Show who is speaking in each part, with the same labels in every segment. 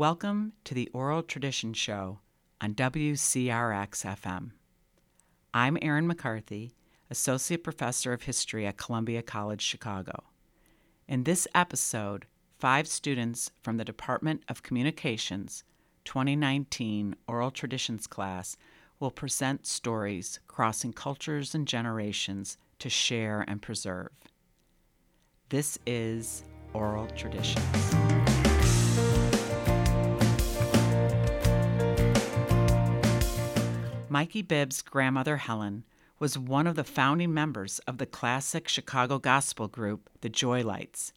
Speaker 1: Welcome to the Oral Tradition Show on WCRX FM. I'm Erin McCarthy, Associate Professor of History at Columbia College Chicago. In this episode, five students from the Department of Communications 2019 Oral Traditions class will present stories crossing cultures and generations to share and preserve. This is Oral Traditions. Mikey Bibb's grandmother Helen was one of the founding members of the classic Chicago gospel group, the Joylights.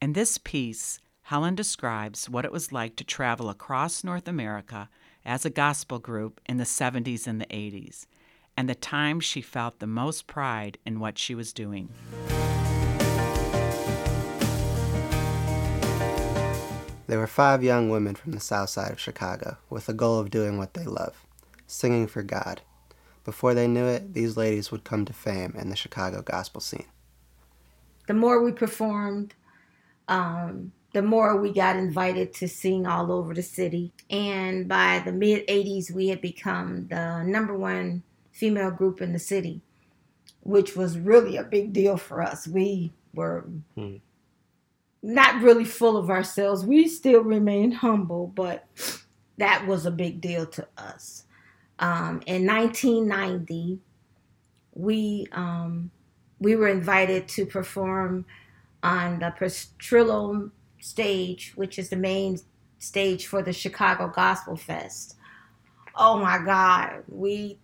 Speaker 1: In this piece, Helen describes what it was like to travel across North America as a gospel group in the 70s and the 80s, and the time she felt the most pride in what she was doing.
Speaker 2: There were five young women from the south side of Chicago with the goal of doing what they love singing for God. Before they knew it, these ladies would come to fame in the Chicago gospel scene.
Speaker 3: The more we performed, um, the more we got invited to sing all over the city. And by the mid 80s, we had become the number one female group in the city, which was really a big deal for us. We were hmm. not really full of ourselves. We still remained humble, but that was a big deal to us. Um, in 1990, we um, we were invited to perform on the Petrillo stage, which is the main stage for the Chicago Gospel Fest. Oh my God, we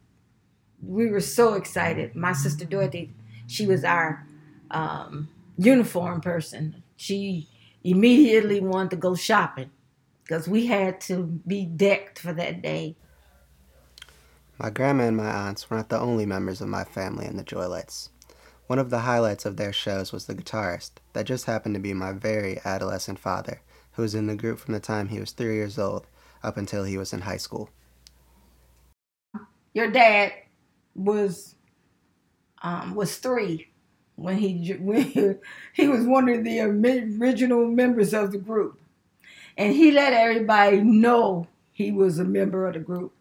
Speaker 3: we were so excited. My sister Dorothy, she was our um, uniform person. She immediately wanted to go shopping because we had to be decked for that day.
Speaker 2: My grandma and my aunts were not the only members of my family in the Joylights. One of the highlights of their shows was the guitarist, that just happened to be my very adolescent father, who was in the group from the time he was three years old up until he was in high school.
Speaker 3: Your dad was um, was three when he when he was one of the original members of the group, and he let everybody know he was a member of the group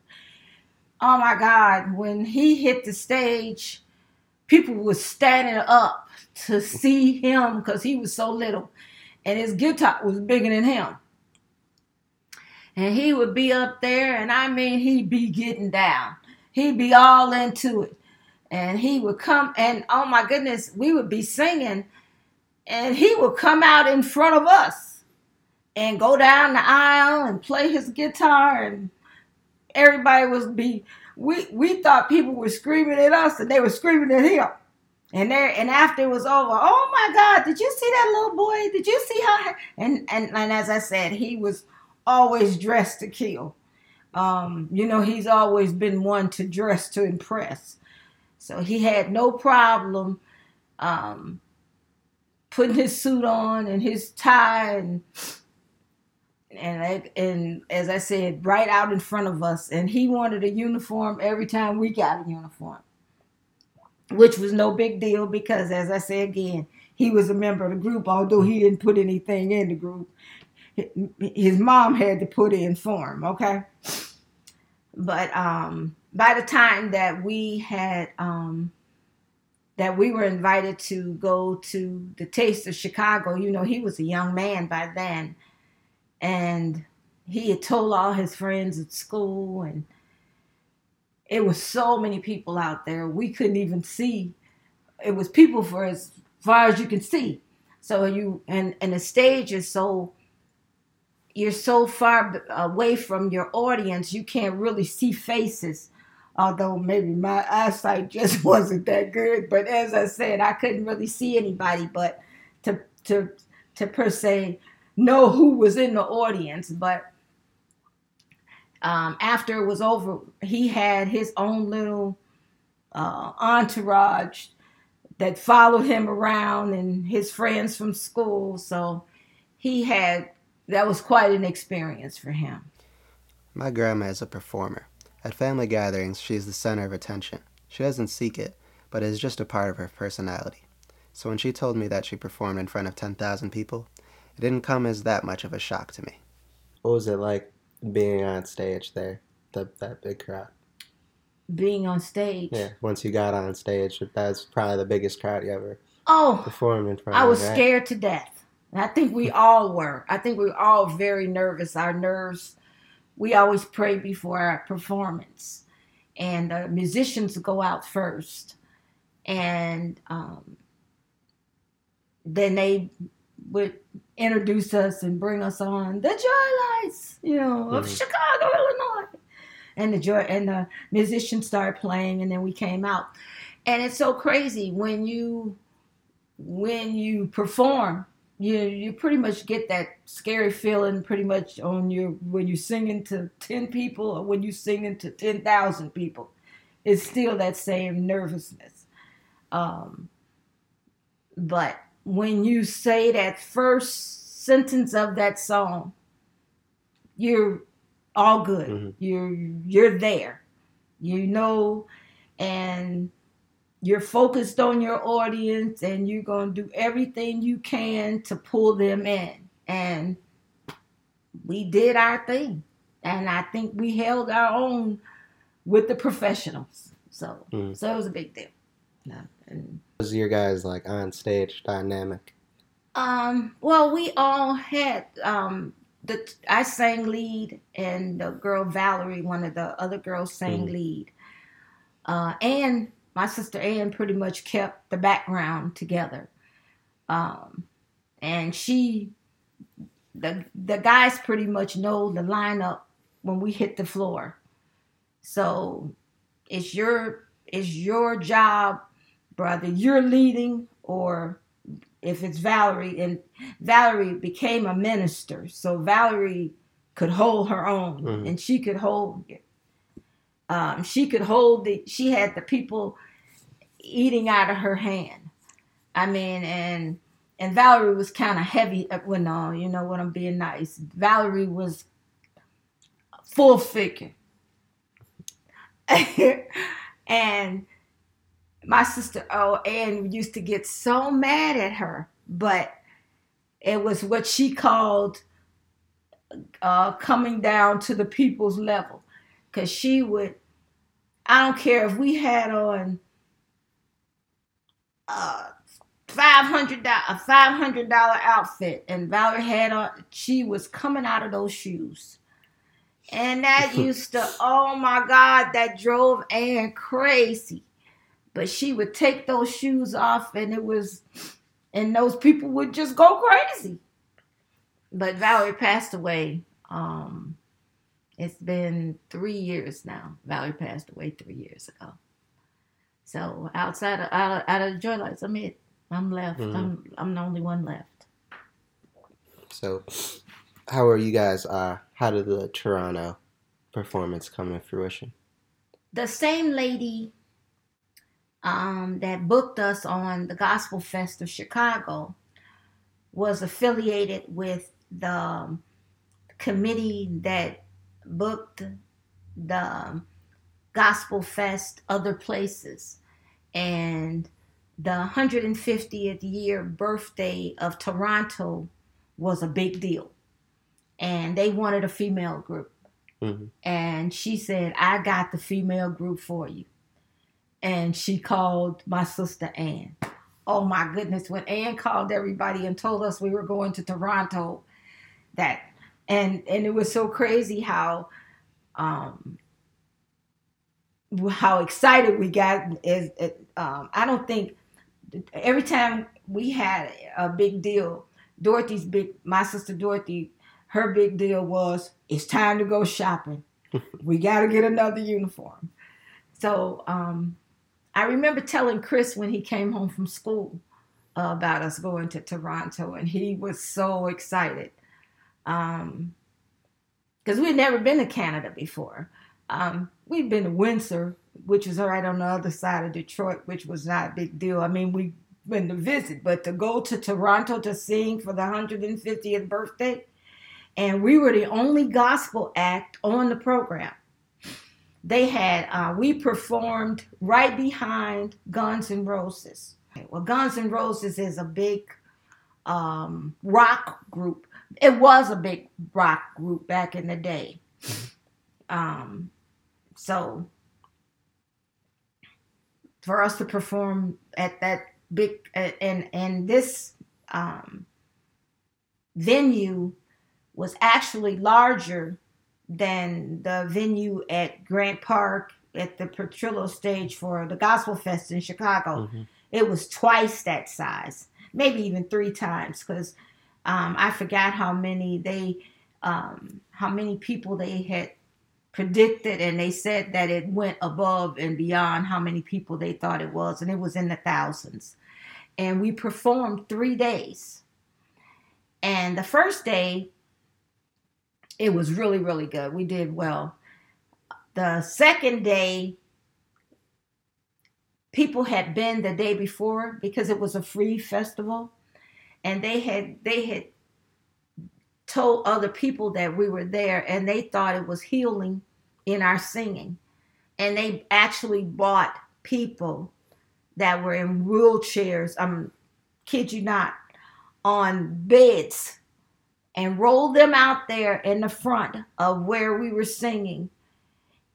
Speaker 3: oh my God, when he hit the stage, people were standing up to see him because he was so little. And his guitar was bigger than him. And he would be up there, and I mean, he'd be getting down. He'd be all into it. And he would come, and oh my goodness, we would be singing, and he would come out in front of us and go down the aisle and play his guitar and everybody was be we we thought people were screaming at us and they were screaming at him. And there and after it was over, oh my God, did you see that little boy? Did you see how and and, and as I said, he was always dressed to kill. Um, you know, he's always been one to dress to impress. So he had no problem um, putting his suit on and his tie and and and as I said, right out in front of us, and he wanted a uniform every time we got a uniform, which was no big deal because, as I say again, he was a member of the group, although he didn't put anything in the group. His mom had to put in for him, okay. But um, by the time that we had um, that we were invited to go to the Taste of Chicago, you know, he was a young man by then and he had told all his friends at school and it was so many people out there we couldn't even see. It was people for as far as you can see. So you and and the stage is so you're so far away from your audience you can't really see faces. Although maybe my eyesight just wasn't that good but as i said i couldn't really see anybody but to to to per se know who was in the audience, but um, after it was over, he had his own little uh, entourage that followed him around and his friends from school. So he had, that was quite an experience for him.
Speaker 2: My grandma is a performer. At family gatherings, she is the center of attention. She doesn't seek it, but it is just a part of her personality. So when she told me that she performed in front of 10,000 people, it didn't come as that much of a shock to me. What was it like being on stage there? The, that big crowd.
Speaker 3: Being on stage.
Speaker 2: Yeah, once you got on stage, that's probably the biggest crowd you ever
Speaker 3: Oh,
Speaker 2: performed in front
Speaker 3: I
Speaker 2: of.
Speaker 3: was
Speaker 2: right?
Speaker 3: scared to death. And I think we all were. I think we were all very nervous. Our nerves, we always pray before our performance. And uh, musicians go out first. And um, then they would introduce us and bring us on the Joy Lights, you know, of
Speaker 2: Mhm.
Speaker 3: Chicago, Illinois. And the joy and the musicians started playing, and then we came out. And it's so crazy when you when you perform, you you pretty much get that scary feeling pretty much on your when you're singing to ten people or when you're singing to ten thousand people. It's still that same nervousness. Um, but when you say that first sentence of that song, you're all good.
Speaker 2: Mhm.
Speaker 3: You're you're there. You know, and you're focused on your audience and you're going to do everything you can to pull them in and we did our thing and i think we held our own with the professionals so
Speaker 2: Mhm.
Speaker 3: so it was a big deal Yeah, and,
Speaker 2: was your guys like on stage dynamic?
Speaker 3: um well we all had um the i sang lead and the girl valerie one of the other girls sang
Speaker 2: Mhm.
Speaker 3: lead uh and my sister Ann pretty much kept the background together. Um, and she, the the guys pretty much know the lineup when we hit the floor. So it's your it's your job, brother. You're leading, or if it's Valerie, and Valerie became a minister, so Valerie could hold her own,
Speaker 2: Mhm.
Speaker 3: and she could hold. Um, she could hold the. She had the people eating out of her hand. I mean, and and Valerie was kind of heavy. uh, Well, no, you know what? I'm being nice. Valerie was full figure, and my sister oh Ann used to get so mad at her, but it was what she called uh, coming down to the people's level, because she would. I don't care if we had on uh five hundred dollar a five hundred dollar outfit and Valerie had on she was coming out of those shoes. And that used to oh my god, that drove Ann crazy. But she would take those shoes off and it was and those people would just go crazy. But Valerie passed away. Um it's been three years now. Valerie passed away three years ago. So outside of out of, out of the joy lights, I'm it. I'm left.
Speaker 2: Mhm.
Speaker 3: I'm I'm the only one left.
Speaker 2: So, how are you guys? Uh, how did the Toronto performance come to fruition?
Speaker 3: The same lady um, that booked us on the Gospel Fest of Chicago was affiliated with the um, committee that booked the um, Gospel Fest other places. And the 150th year birthday of Toronto was a big deal. And they wanted a female group.
Speaker 2: hmm
Speaker 3: And she said, I got the female group for you. And she called my sister Ann. Oh my goodness, when Ann called everybody and told us we were going to Toronto, that and and it was so crazy how um how excited we got is it, um I don't think every time we had a big deal, Dorothy's big my sister Dorothy, her big deal was it's time to go shopping. we got to get another uniform. So um, I remember telling Chris when he came home from school uh, about us going to Toronto, and he was so excited because we'd never been to Canada before. Um, we'd been to Windsor, which was right on the other side of Detroit, which was not a big deal. I mean, we been to visit, but to go to Toronto to sing for the 150th birthday, and we were the only gospel act on the program. They had uh, we performed right behind Guns N' Roses. Well, Guns N' Roses is a big um, rock group, it was a big rock group back in the day. Um, so for us to perform at that big and and this um, venue was actually larger than the venue at Grant Park at the Petrillo stage for the Gospel Fest in Chicago. Mm-hmm. It was twice that size, maybe even three times, because um, I forgot how many they, um, how many people they had predicted, and they said that it went above and beyond how many people they thought it was, and it was in the thousands. And we performed three days. And the first day, it was really, really good. We did well. The second day, people had been the day before because it was a free festival and they had they had told other people that we were there and they thought it was healing in our singing and they actually bought people that were in wheelchairs i'm kid you not on beds and rolled them out there in the front of where we were singing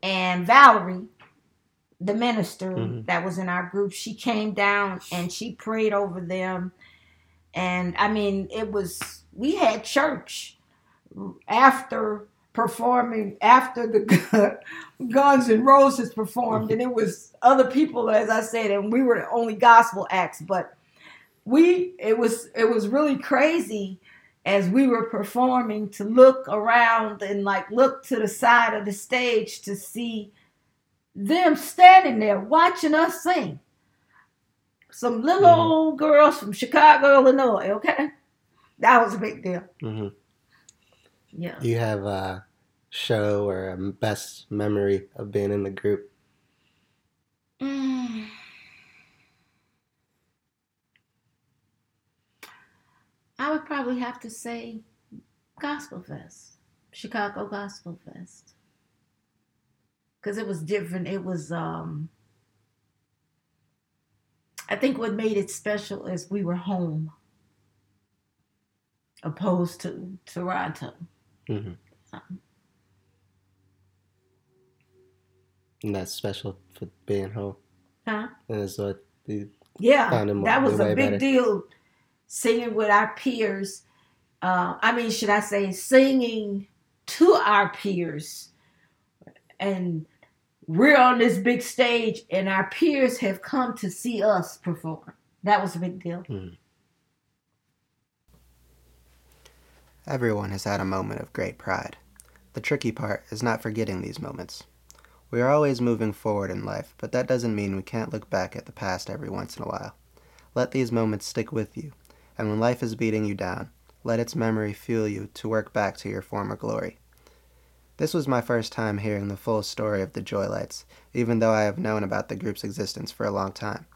Speaker 3: and valerie the minister mm-hmm. that was in our group, she came down and she prayed over them. And I mean, it was, we had church after performing, after the Guns and Roses performed, and it was other people, as I said, and we were the only gospel acts, but we, it was, it was really crazy as we were performing to look around and like look to the side of the stage to see them standing there watching us sing. Some little mm-hmm. old girls from Chicago, Illinois, okay? That was a big deal.
Speaker 2: Mm-hmm. Yeah. You have a show or a best memory of being in the group? Mm.
Speaker 3: I would probably have to say Gospel Fest, Chicago Gospel Fest because it was different. It was, um, I think what made it special is we were home opposed to Toronto. Mm-hmm. Um,
Speaker 2: and that's special for being home.
Speaker 3: Huh?
Speaker 2: And that's what
Speaker 3: yeah, that was a big better. deal. Singing with our peers. Uh, I mean, should I say, singing to our peers, and we're on this big stage and our peers have come to see us perform. That was a big deal. Mm.
Speaker 2: Everyone has had a moment of great pride. The tricky part is not forgetting these moments. We are always moving forward in life, but that doesn't mean we can't look back at the past every once in a while. Let these moments stick with you, and when life is beating you down, let its memory fuel you to work back to your former glory. This was my first time hearing the full story of the Joylights, even though I have known about the group's existence for a long time.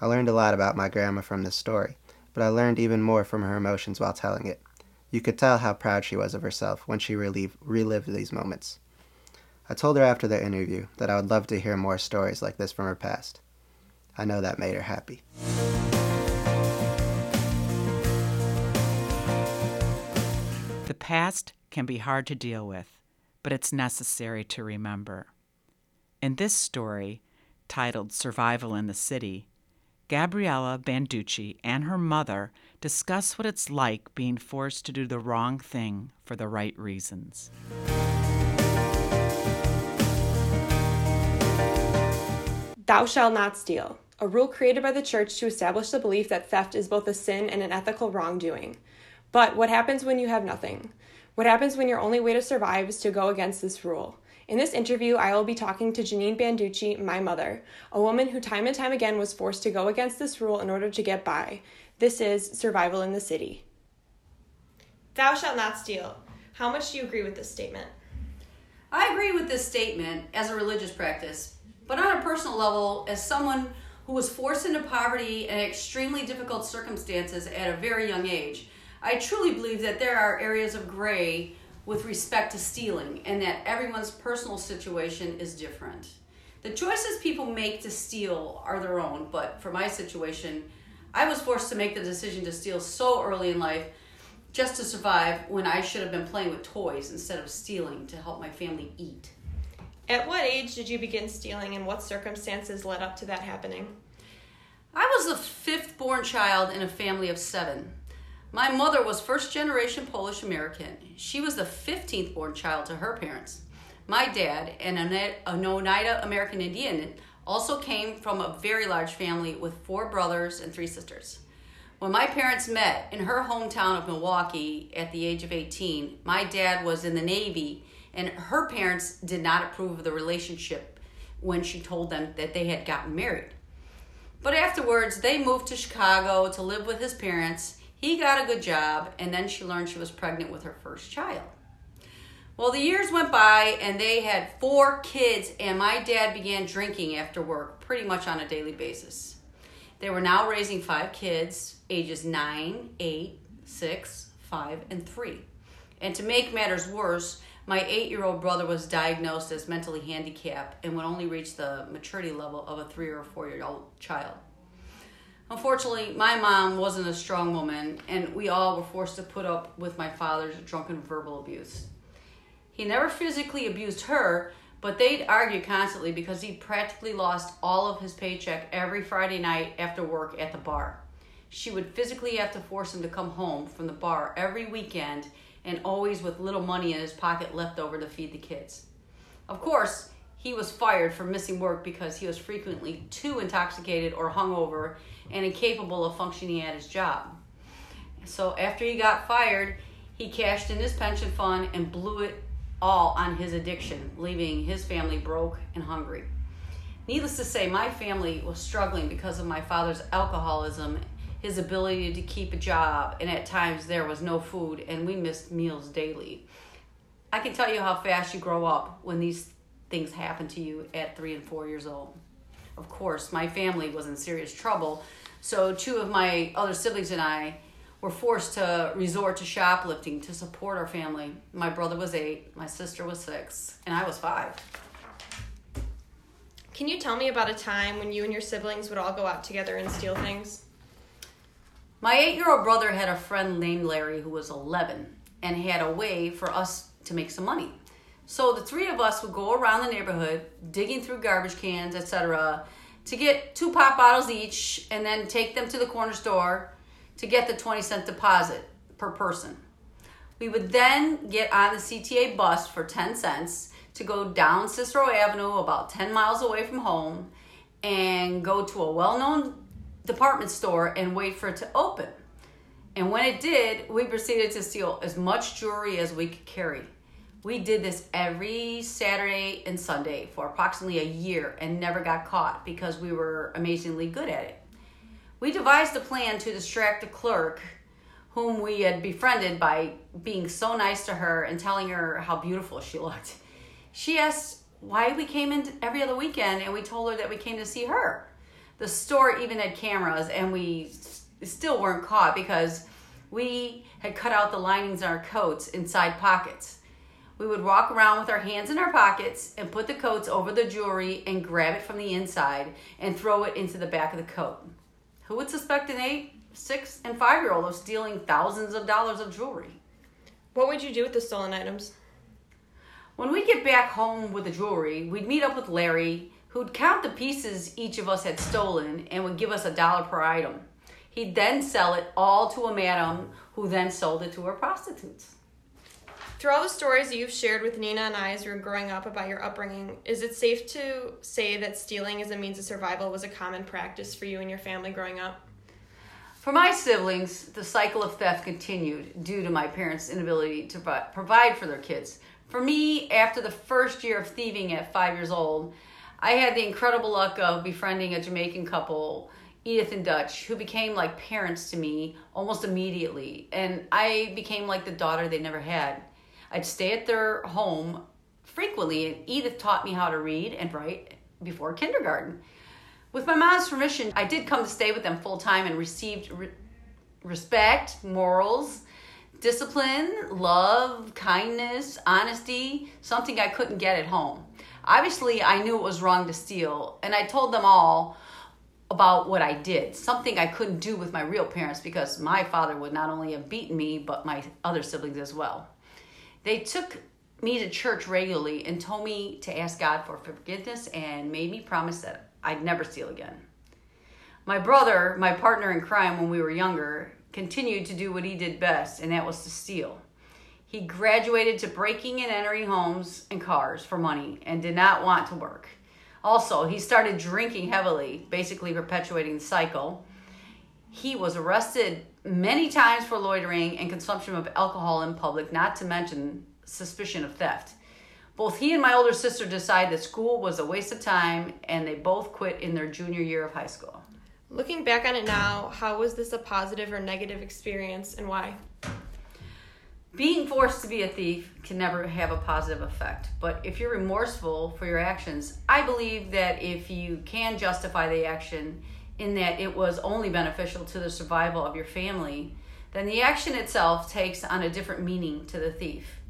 Speaker 2: I learned a lot about my grandma from this story, but I learned even more from her emotions while telling it. You could tell how proud she was of herself when she relive, relived these moments. I told her after the interview that I would love to hear more stories like this from her past. I know that made her happy.
Speaker 1: Past can be hard to deal with but it's necessary to remember. In this story, titled Survival in the City, Gabriella Banducci and her mother discuss what it's like being forced to do the wrong thing for the right reasons.
Speaker 4: Thou shalt not steal, a rule created by the church to establish the belief that theft is both a sin and an ethical wrongdoing. But what happens when you have nothing? What happens when your only way to survive is to go against this rule? In this interview, I will be talking to Janine Banducci, my mother, a woman who time and time again was forced to go against this rule in order to get by. This is Survival in the City. Thou shalt not steal. How much do you agree with this statement?
Speaker 5: I agree with this statement as a religious practice, but on a personal level, as someone who was forced into poverty and extremely difficult circumstances at a very young age, I truly believe that there are areas of gray with respect to stealing and that everyone's personal situation is different. The choices people make to steal are their own, but for my situation, I was forced to make the decision to steal so early in life just to survive when I should have been playing with toys instead of stealing to help my family eat.
Speaker 4: At what age did you begin stealing and what circumstances led up to that happening?
Speaker 5: I was the fifth born child in a family of seven. My mother was first generation Polish American. She was the 15th born child to her parents. My dad, an Oneida American Indian, also came from a very large family with four brothers and three sisters. When my parents met in her hometown of Milwaukee at the age of 18, my dad was in the Navy, and her parents did not approve of the relationship when she told them that they had gotten married. But afterwards, they moved to Chicago to live with his parents. He got a good job, and then she learned she was pregnant with her first child. Well, the years went by, and they had four kids, and my dad began drinking after work pretty much on a daily basis. They were now raising five kids, ages nine, eight, six, five, and three. And to make matters worse, my eight year old brother was diagnosed as mentally handicapped and would only reach the maturity level of a three or four year old child. Unfortunately, my mom wasn't a strong woman, and we all were forced to put up with my father's drunken verbal abuse. He never physically abused her, but they'd argue constantly because he practically lost all of his paycheck every Friday night after work at the bar. She would physically have to force him to come home from the bar every weekend and always with little money in his pocket left over to feed the kids. Of course, he was fired for missing work because he was frequently too intoxicated or hungover and incapable of functioning at his job. So after he got fired, he cashed in his pension fund and blew it all on his addiction, leaving his family broke and hungry. Needless to say, my family was struggling because of my father's alcoholism his ability to keep a job, and at times there was no food, and we missed meals daily. I can tell you how fast you grow up when these things happen to you at three and four years old. Of course, my family was in serious trouble, so two of my other siblings and I were forced to resort to shoplifting to support our family. My brother was eight, my sister was six, and I was five.
Speaker 4: Can you tell me about a time when you and your siblings would all go out together and steal things?
Speaker 5: My eight year old brother had a friend named Larry who was 11 and had a way for us to make some money. So the three of us would go around the neighborhood digging through garbage cans, etc., to get two pop bottles each and then take them to the corner store to get the 20 cent deposit per person. We would then get on the CTA bus for 10 cents to go down Cicero Avenue about 10 miles away from home and go to a well known department store and wait for it to open. And when it did, we proceeded to steal as much jewelry as we could carry. We did this every Saturday and Sunday for approximately a year and never got caught because we were amazingly good at it. We devised a plan to distract the clerk, whom we had befriended by being so nice to her and telling her how beautiful she looked. She asked why we came in every other weekend, and we told her that we came to see her the store even had cameras and we still weren't caught because we had cut out the linings in our coats inside pockets. We would walk around with our hands in our pockets and put the coats over the jewelry and grab it from the inside and throw it into the back of the coat. Who would suspect an eight, six, and five year old of stealing thousands of dollars of jewelry?
Speaker 4: What would you do with the stolen items?
Speaker 5: When we'd get back home with the jewelry, we'd meet up with Larry who'd count the pieces each of us had stolen and would give us a dollar per item. He'd then sell it all to a madam who then sold it to her prostitutes.
Speaker 4: Through all the stories that you've shared with Nina and I as you were growing up about your upbringing, is it safe to say that stealing as a means of survival was a common practice for you and your family growing up?
Speaker 5: For my siblings, the cycle of theft continued due to my parents' inability to provide for their kids. For me, after the first year of thieving at five years old, I had the incredible luck of befriending a Jamaican couple, Edith and Dutch, who became like parents to me almost immediately. And I became like the daughter they never had. I'd stay at their home frequently, and Edith taught me how to read and write before kindergarten. With my mom's permission, I did come to stay with them full time and received re- respect, morals, discipline, love, kindness, honesty, something I couldn't get at home. Obviously, I knew it was wrong to steal, and I told them all about what I did, something I couldn't do with my real parents because my father would not only have beaten me, but my other siblings as well. They took me to church regularly and told me to ask God for forgiveness and made me promise that I'd never steal again. My brother, my partner in crime when we were younger, continued to do what he did best, and that was to steal. He graduated to breaking and entering homes and cars for money and did not want to work. Also, he started drinking heavily, basically perpetuating the cycle. He was arrested many times for loitering and consumption of alcohol in public, not to mention suspicion of theft. Both he and my older sister decided that school was a waste of time and they both quit in their junior year of high school.
Speaker 4: Looking back on it now, how was this a positive or negative experience and why?
Speaker 5: Being forced to be a thief can never have a positive effect, but if you're remorseful for your actions, I believe that if you can justify the action in that it was only beneficial to the survival of your family, then the action itself takes on a different meaning to the thief.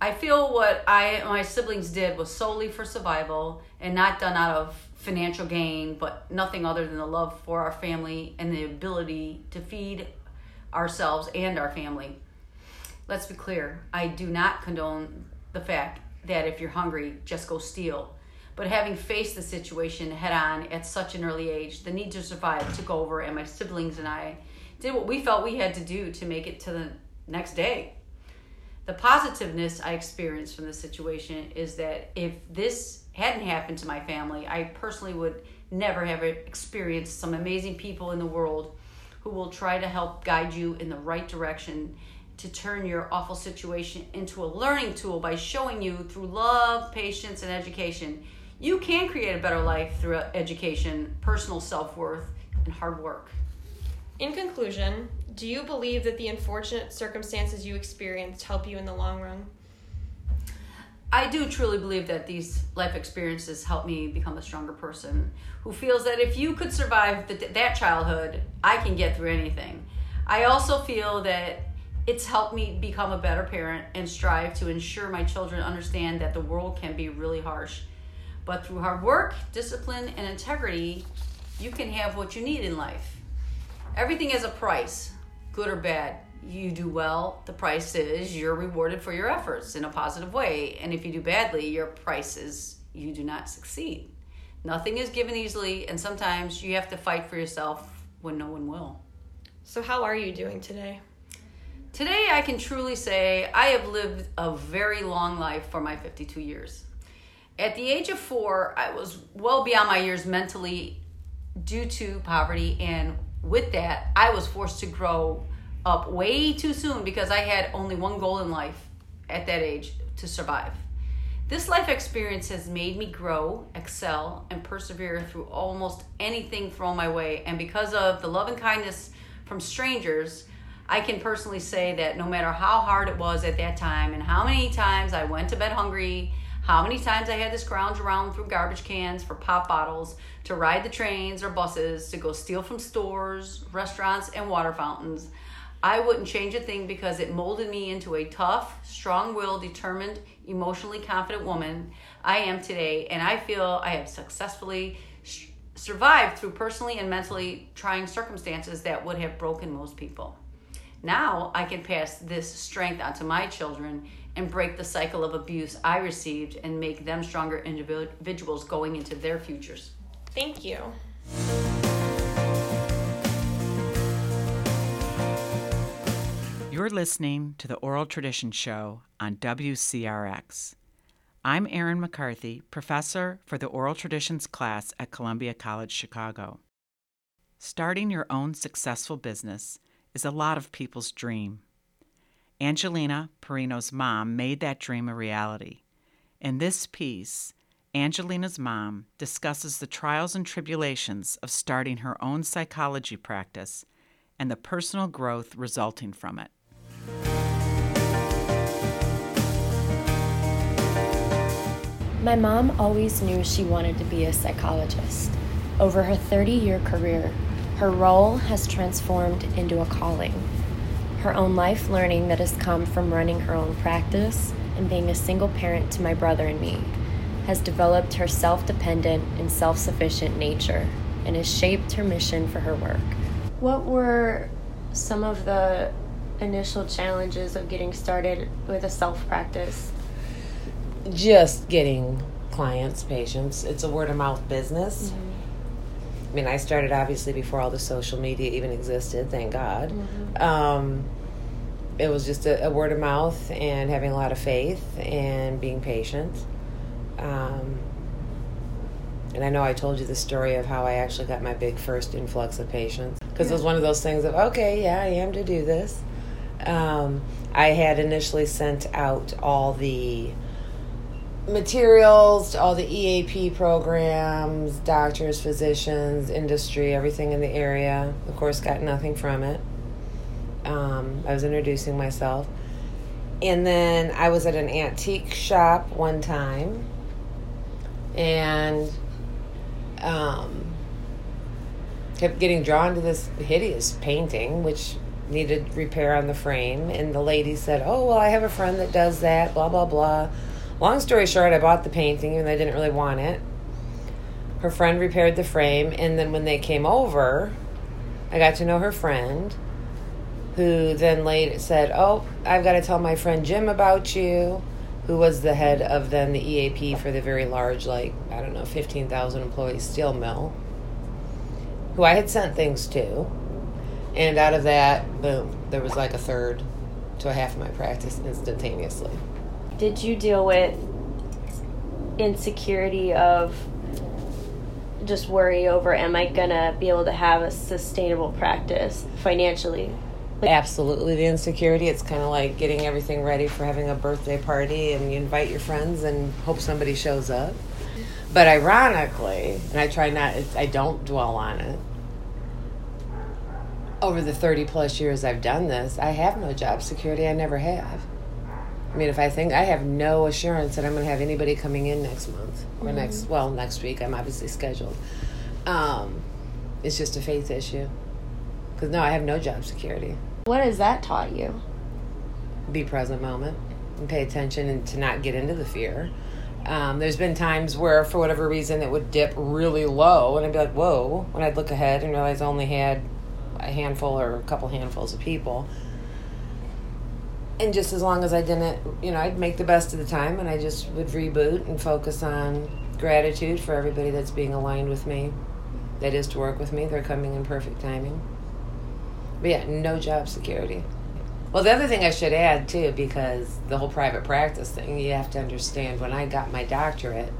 Speaker 5: I feel what I and my siblings did was solely for survival and not done out of financial gain, but nothing other than the love for our family and the ability to feed ourselves and our family let's be clear I do not condone the fact that if you're hungry, just go steal. But having faced the situation head on at such an early age, the need to survive took over, and my siblings and I did what we felt we had to do to make it to the next day. The positiveness I experienced from the situation is that if this hadn't happened to my family, I personally would never have experienced some amazing people in the world who will try to help guide you in the right direction to turn your awful situation into a learning tool by showing you through love, patience, and education, you can create a better life through education, personal self worth, and hard work.
Speaker 4: In conclusion, do you believe that the unfortunate circumstances you experienced help you in the long run?
Speaker 5: I do truly believe that these life experiences help me become a stronger person who feels that if you could survive the, that childhood, I can get through anything. I also feel that it's helped me become a better parent and strive to ensure my children understand that the world can be really harsh. But through hard work, discipline, and integrity, you can have what you need in life. Everything has a price, good or bad. You do well, the price is you're rewarded for your efforts in a positive way. And if you do badly, your price is you do not succeed. Nothing is given easily, and sometimes you have to fight for yourself when no one will.
Speaker 4: So, how are you doing today?
Speaker 5: Today, I can truly say I have lived a very long life for my 52 years. At the age of four, I was well beyond my years mentally due to poverty, and with that, I was forced to grow up way too soon because I had only one goal in life at that age to survive. This life experience has made me grow, excel, and persevere through almost anything thrown my way. And because of the love and kindness from strangers, I can personally say that no matter how hard it was at that time and how many times I went to bed hungry, how many times I had to scrounge around through garbage cans for pop bottles, to ride the trains or buses, to go steal from stores, restaurants, and water fountains, I wouldn't change a thing because it molded me into a tough, strong willed, determined, emotionally confident woman I am today. And I feel I have successfully sh- survived through personally and mentally trying circumstances that would have broken most people. Now I can pass this strength onto my children and break the cycle of abuse I received and make them stronger individuals going into their futures.
Speaker 4: Thank you.
Speaker 1: You're listening to the Oral Tradition Show on WCRX. I'm Erin McCarthy, professor for the Oral Traditions class at Columbia College Chicago. Starting your own successful business is a lot of people's dream. Angelina Perino's mom made that dream a reality. In this piece, Angelina's mom discusses the trials and tribulations of starting her own psychology practice and the personal growth resulting from it.
Speaker 6: My mom always knew she wanted to be a psychologist. Over her 30 year career, her role has transformed into a calling. Her own life learning that has come from running her own practice and being a single parent to my brother and me has developed her self dependent and self sufficient nature. and has shaped her mission for her work. What were some of the initial challenges of getting started with a self practice?
Speaker 7: Just getting clients, patients. It's a word of mouth business. Mm-hmm. I mean, I started obviously before all the social media even existed, thank God. Mm-hmm. Um, it was just a, a, word of mouth and having a lot of faith and being patient. Um, and I know I told you the story of how I actually got my big first influx of patients because yeah. it was one of those things of okay, yeah, I am to do this. Um, I had initially sent out all the materials all the EAP programs, doctors, physicians, industry, everything in the area. Of course, got nothing from it. Um, I was introducing myself. And then I was at an antique shop one time and um, kept getting drawn to this hideous painting, which needed repair on the frame. And the lady said, Oh, well, I have a friend that does that, blah, blah, blah. Long story short, I bought the painting and I didn't really want it. Her friend repaired the frame, and then when they came over, I got to know her friend, who then later said, Oh, I've got to tell my friend Jim about you who was the head of then the EAP for the very large, like, I don't know, 15,000 employee steel mill, who I had sent things to. And out of that, boom, there was like a third to a half of my practice instantaneously.
Speaker 6: Did you deal with insecurity of just worry over, am I to be able to have a sustainable practice financially?
Speaker 7: Absolutely, the insecurity. It's kind of like getting everything ready for having a birthday party and you invite your friends and hope somebody shows up. But ironically, and I try not, I don't dwell on it. Over the 30 plus years I've done this, I have no job security. I never have. I mean, if I think I have no assurance that I'm going to have anybody coming in next month or mm-hmm. next, well, next week, I'm obviously scheduled. Um, it's just a faith issue. Because no, I have no job security.
Speaker 6: What has that taught you?
Speaker 7: Be present moment and pay attention and to not get into the fear. Um, there's been times where, for whatever reason, it would dip really low, and I'd be like, "Whoa!" When I'd look ahead and realize I only had a handful or a couple handfuls of people, and just as long as I didn't, you know, I'd make the best of the time, and I just would reboot and focus on gratitude for everybody that's being aligned with me, that is to work with me. They're coming in perfect timing. But yeah, no job security. Well, the other thing I should add too, because the whole private practice thing, you have to understand when I got my doctorate,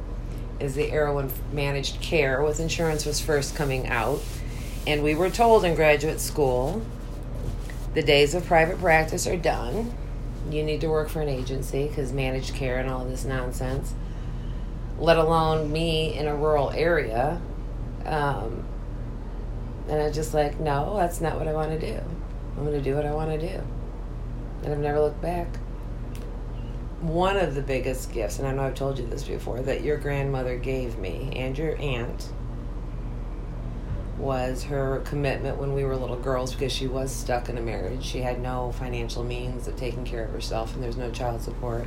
Speaker 7: is the era when managed care with insurance was first coming out. And we were told in graduate school the days of private practice are done. You need to work for an agency because managed care and all this nonsense, let alone me in a rural area. Um, and I just like, no, that's not what I want to do. I'm going to do what I want to do. And I've never looked back. One of the biggest gifts, and I know I've told you this before, that your grandmother gave me and your aunt was her commitment when we were little girls because she was stuck in a marriage. She had no financial means of taking care of herself and there's no child support.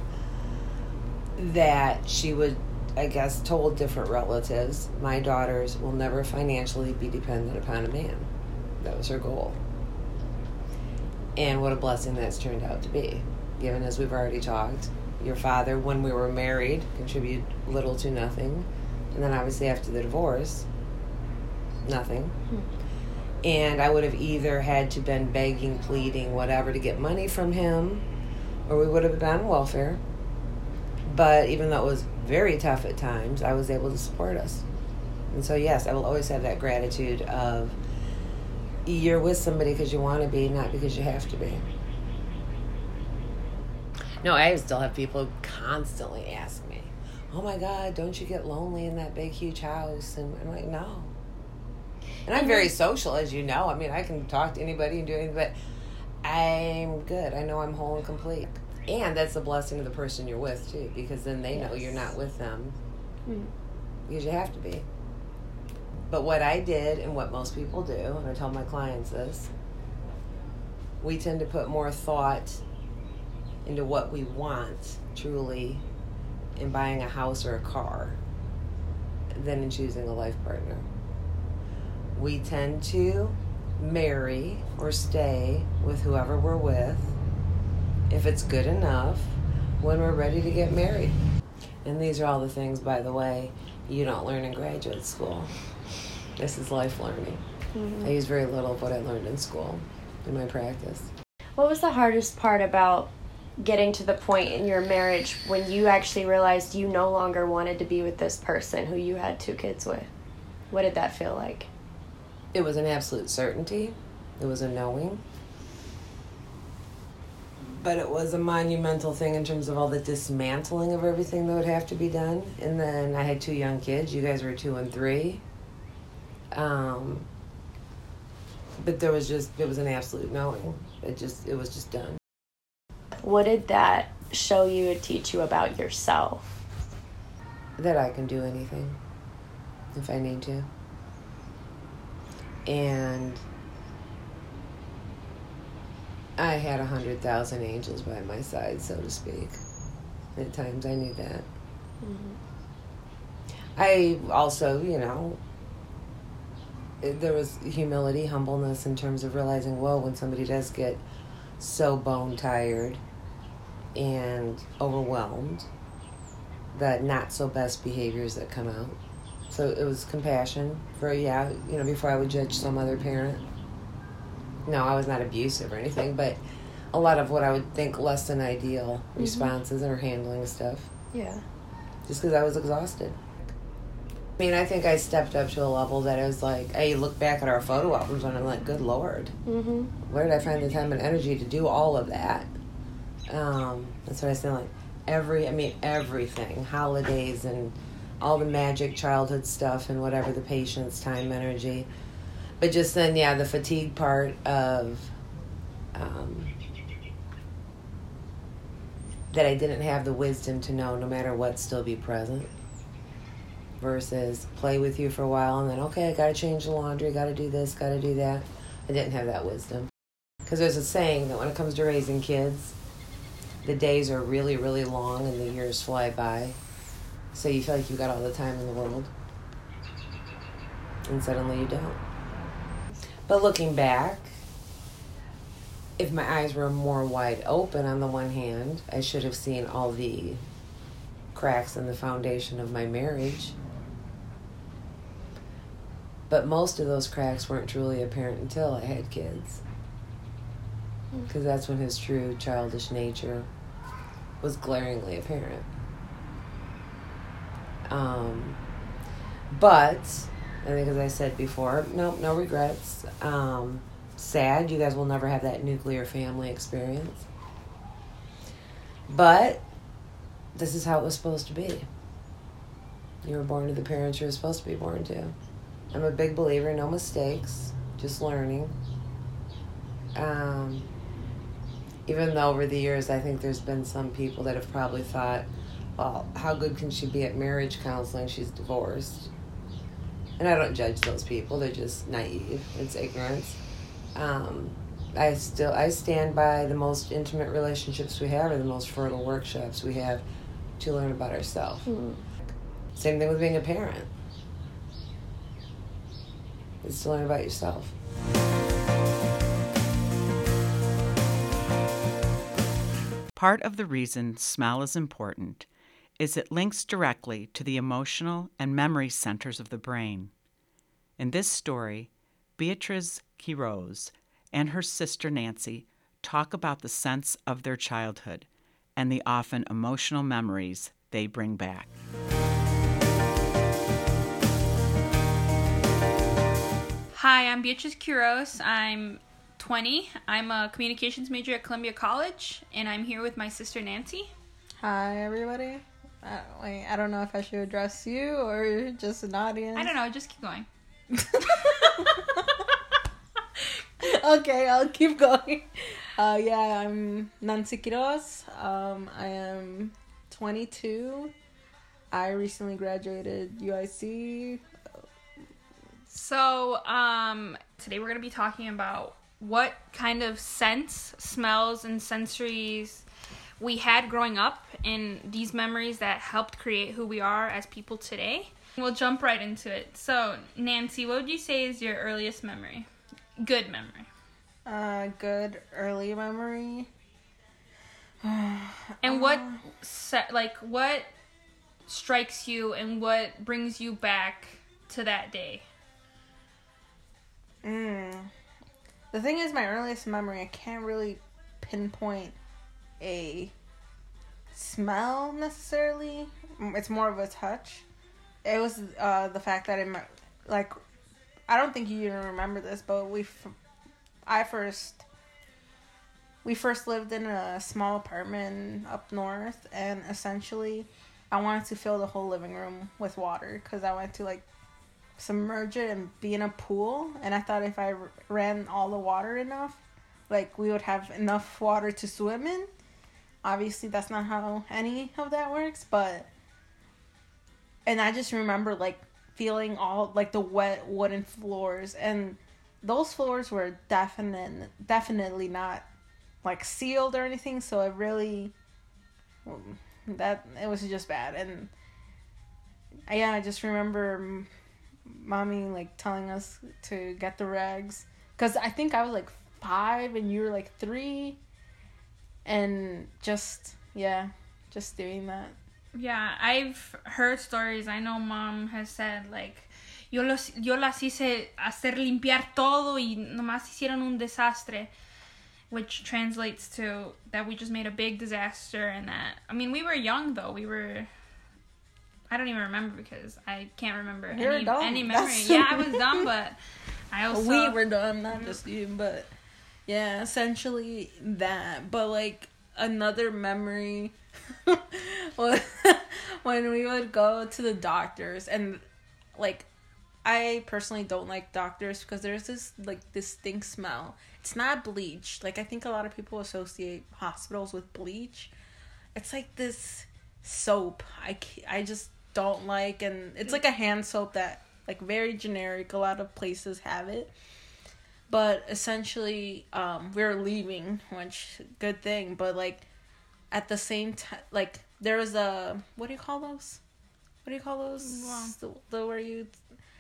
Speaker 7: That she would I guess, told different relatives, my daughters will never financially be dependent upon a man. That was her goal. And what a blessing that's turned out to be, given as we've already talked. Your father, when we were married, contributed little to nothing. And then obviously after the divorce, nothing. And I would have either had to been begging, pleading, whatever to get money from him, or we would have been on welfare. But even though it was very tough at times, I was able to support us. And so, yes, I will always have that gratitude of you're with somebody because you want to be, not because you have to be. No, I still have people constantly ask me, "Oh my God, don't you get lonely in that big, huge house?" And I'm like, "No." And I'm very social, as you know. I mean, I can talk to anybody and do anything, but I'm good. I know I'm whole and complete and that's a blessing to the person you're with too because then they yes. know you're not with them mm. because you have to be but what i did and what most people do and i tell my clients this we tend to put more thought into what we want truly in buying a house or a car than in choosing a life partner we tend to marry or stay with whoever we're with if it's good enough when we're ready to get married. And these are all the things, by the way, you don't learn in graduate school. This is life learning. Mm-hmm. I use very little of what I learned in school in my practice.
Speaker 6: What was the hardest part about getting to the point in your marriage when you actually realized you no longer wanted to be with this person who you had two kids with? What did that feel like?
Speaker 7: It was an absolute certainty. It was a knowing. But it was a monumental thing in terms of all the dismantling of everything that would have to be done. And then I had two young kids. You guys were two and three. Um, but there was just, it was an absolute knowing. It just, it was just done.
Speaker 6: What did that show you or teach you about yourself?
Speaker 7: That I can do anything if I need to. And I had a hundred thousand angels by my side, so to speak. At times I knew that. Mm-hmm. I also, you know, there was humility, humbleness in terms of realizing, whoa, when somebody does get so bone tired and overwhelmed, the not so best behaviors that come out. So it was compassion for, yeah, you know, before I would judge some other parent. No, I was not abusive or anything, but a lot of what I would think less than ideal mm-hmm. responses or handling stuff.
Speaker 6: Yeah.
Speaker 7: Just because I was exhausted. I mean, I think I stepped up to a level that I was like, I look back at our photo albums and I'm like, good lord, mm-hmm. where did I find the time and energy to do all of that? Um, that's what I said. Like every, I mean, everything, holidays and all the magic childhood stuff and whatever the patient's time, energy. But just then, yeah, the fatigue part of um, that I didn't have the wisdom to know, no matter what, still be present versus play with you for a while and then okay i gotta change the laundry gotta do this gotta do that. I didn't have that wisdom. Because there's a saying that when it comes to raising kids the days are really really long and the years fly by. So you feel like you've got all the time in the world. And suddenly you don't but looking back if my eyes were more wide open on the one hand i should have seen all the cracks in the foundation of my marriage but most of those cracks weren't truly apparent until I had kids. Because that's when his true childish nature was glaringly apparent. Um, but, I think as I said before, nope, no regrets. Um, sad, you guys will never have that nuclear family experience. But, this is how it was supposed to be. You were born to the parents you were supposed to be born to. I'm a big believer, no mistakes, just learning. Um, even though over the years I think there's been some people that have probably thought, well, how good can she be at marriage counseling? She's divorced. And I don't judge those people, they're just naive, it's ignorance. Um, I still I stand by the most intimate relationships we have are the most fertile workshops we have to learn about ourselves. Mm-hmm. Same thing with being a parent It's to learn about yourself.
Speaker 1: Part of the reason smell is important is it links directly to the emotional and memory centers of the brain. In this story, Beatriz Quiroz and her sister Nancy talk about the sense of their childhood and the often emotional memories they bring back.
Speaker 8: Hi, I'm Beatriz Quiroz. I'm 20. I'm a communications major at Columbia College, and I'm here with my sister Nancy.
Speaker 9: Hi, everybody. Uh, wait, I don't know if I should address you or just an audience.
Speaker 8: I don't know. Just keep going.
Speaker 9: okay, I'll keep going. Uh, yeah, I'm Nancy Quiroz. Um, I am 22. I recently graduated UIC
Speaker 8: so, um, today we're going to be talking about what kind of scents, smells, and sensories we had growing up and these memories that helped create who we are as people today. We'll jump right into it. So, Nancy, what would you say is your earliest memory? Good memory.
Speaker 9: Uh, good early memory.
Speaker 8: And what set like what strikes you and what brings you back to that day?
Speaker 9: Mm. The thing is, my earliest memory, I can't really pinpoint a smell necessarily. It's more of a touch. It was uh, the fact that it, like, I don't think you even remember this, but we, I first, we first lived in a small apartment up north, and essentially, I wanted to fill the whole living room with water because I wanted to like submerge it and be in a pool. And I thought if I ran all the water enough, like we would have enough water to swim in. Obviously, that's not how any of that works, but. And I just remember like feeling all like the wet wooden floors, and those floors were definite, definitely not like sealed or anything. So it really, that it was just bad. And yeah, I just remember mommy like telling us to get the rags because I think I was like five and you were like three, and just yeah, just doing that.
Speaker 8: Yeah, I've heard stories. I know mom has said like yo los yo las hice hacer limpiar todo y nomás hicieron un desastre, which translates to that we just made a big disaster and that I mean we were young though. We were I don't even remember because I can't remember
Speaker 9: You were
Speaker 8: any
Speaker 9: dumb.
Speaker 8: any memory.
Speaker 9: That's-
Speaker 8: Yeah, I was dumb, but I also
Speaker 9: we were dumb, not just you, but yeah, essentially that. But like another memory was when we would go to the doctors and like I personally don't like doctors because there's this like distinct smell. It's not bleach. Like I think a lot of people associate hospitals with bleach. It's like this soap. I I just don't like and it's like a hand soap that like very generic. A lot of places have it. But essentially um we were leaving, which good thing, but like at the same time like there was a what do you call those? What do you call those? The, the where you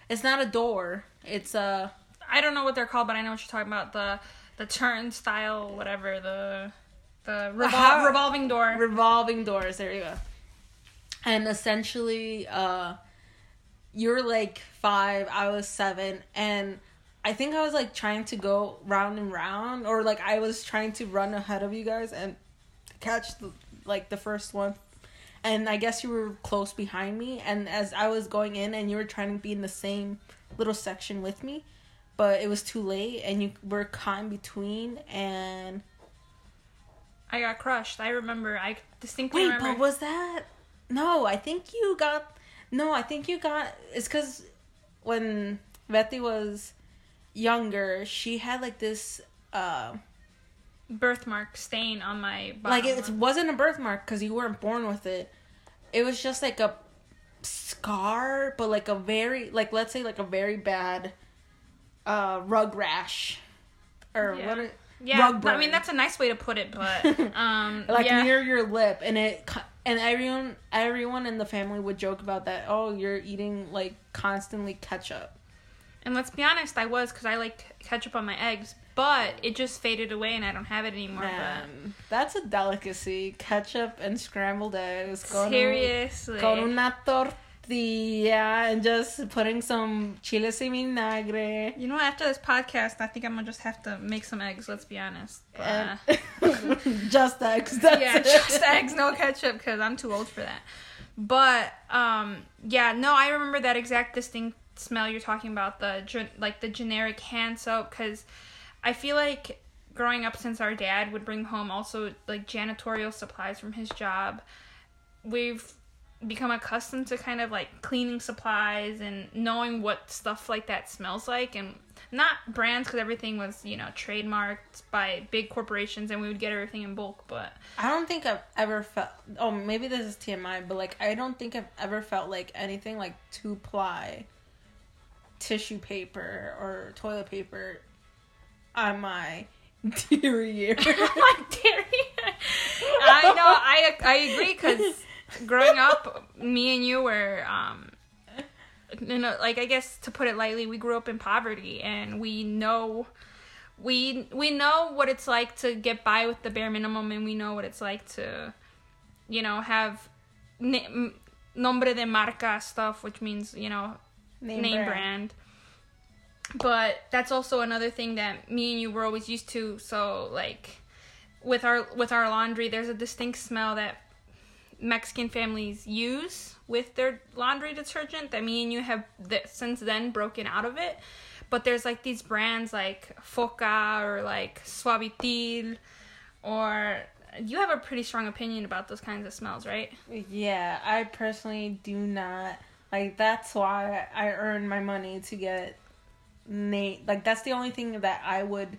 Speaker 9: it's not a door. It's a
Speaker 8: I don't know what they're called, but I know what you're talking about. The the turnstile, whatever the the revol-
Speaker 9: How-
Speaker 8: revolving door.
Speaker 9: revolving doors. There you go. And essentially, uh, you're like five, I was seven, and I think I was like trying to go round and round, or like I was trying to run ahead of you guys and catch the, like the first one. And I guess you were close behind me, and as I was going in, and you were trying to be in the same little section with me, but it was too late, and you were caught in between, and
Speaker 8: I got crushed. I remember. I distinctly
Speaker 9: Wait,
Speaker 8: remember.
Speaker 9: but was that? No, I think you got. No, I think you got. It's because when Betty was younger, she had like this. uh
Speaker 8: birthmark stain on my.
Speaker 9: Like it, wasn't a birthmark because you weren't born with it. It was just like a scar, but like a very like let's say like a very bad uh rug rash or
Speaker 8: Yeah.
Speaker 9: what? It,
Speaker 8: yeah,
Speaker 9: rug
Speaker 8: I mean that's a nice way to put it, but um,
Speaker 9: like
Speaker 8: yeah.
Speaker 9: near your lip and it and everyone everyone in the family would joke about that oh you're eating like constantly ketchup
Speaker 8: And let's be honest, I was because I like ketchup on my eggs, but it just faded away and I don't have it anymore.
Speaker 9: Man, that's a delicacy ketchup and scrambled eggs con,
Speaker 8: seriously,
Speaker 9: con una tortilla and just putting some chiles y vinagre
Speaker 8: you know, after this podcast, I think I'm gonna just have to make some eggs. Let's be honest. But,
Speaker 9: just eggs that's
Speaker 8: yeah,
Speaker 9: it.
Speaker 8: just eggs, no ketchup, because I'm too old for that. But um, yeah, no, I remember that exact distinct smell you're talking about the like the generic hand soap because I feel like growing up since our dad would bring home also like janitorial supplies from his job, we've become accustomed to kind of like cleaning supplies and knowing what stuff like that smells like and not brands because everything was you know trademarked by big corporations and we would get everything in bulk but
Speaker 9: I don't think I've ever felt. Oh, maybe this is TMI, but like I don't think I've ever felt like anything like two ply tissue paper or toilet paper on my derriere.
Speaker 8: my derriere. I know. I I agree because growing up, me and you were um, you know, like I guess to put it lightly, we grew up in poverty, and we know. We we know what it's like to get by with the bare minimum, and we know what it's like to, you know, have nombre de marca stuff, which means you know
Speaker 9: Name
Speaker 8: name,
Speaker 9: brand.
Speaker 8: brand. But that's also another thing that me and you were always used to. So like with our with our laundry, there's a distinct smell that Mexican families use with their laundry detergent that me and you have th- since then broken out of it. But there's like these brands like Foca or like Suavitel or you have a pretty strong opinion about those kinds of smells, right?
Speaker 9: Yeah, I personally do not like. That's why I earn my money to get Nate. Like that's the only thing that I would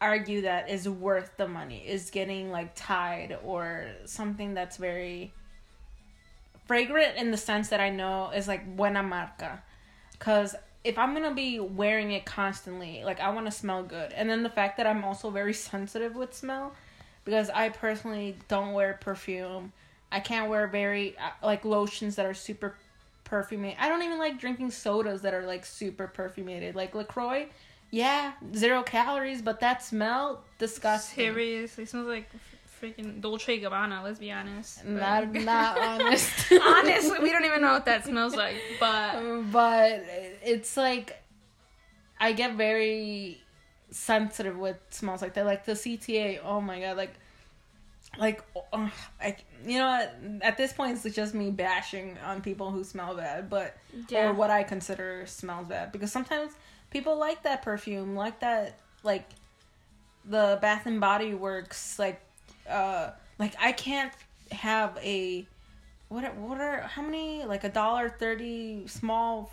Speaker 9: argue that is worth the money is getting like Tide or something that's very fragrant in the sense that I know is like buena marca. Cause if I'm gonna be wearing it constantly, like I want to smell good, and then the fact that I'm also very sensitive with smell, because I personally don't wear perfume. I can't wear very uh, like lotions that are super perfumed. I don't even like drinking sodas that are like super perfumated. Like Lacroix, yeah, zero calories, but that smell disgusting.
Speaker 8: Seriously, smells like freaking Dolce Gabbana. Let's be honest. But-
Speaker 9: Not not honest.
Speaker 8: Honestly, we don't even know what that smells like. But
Speaker 9: but it's like I get very sensitive with smells like that. Like the CTA, oh my god, like like uh, I you know? At this point, it's just me bashing on people who smell bad, but
Speaker 8: Yeah.
Speaker 9: or what I consider smells bad because sometimes people like that perfume, like that like the Bath and Body Works, like uh like I can't have a what what are how many like a dollar thirty small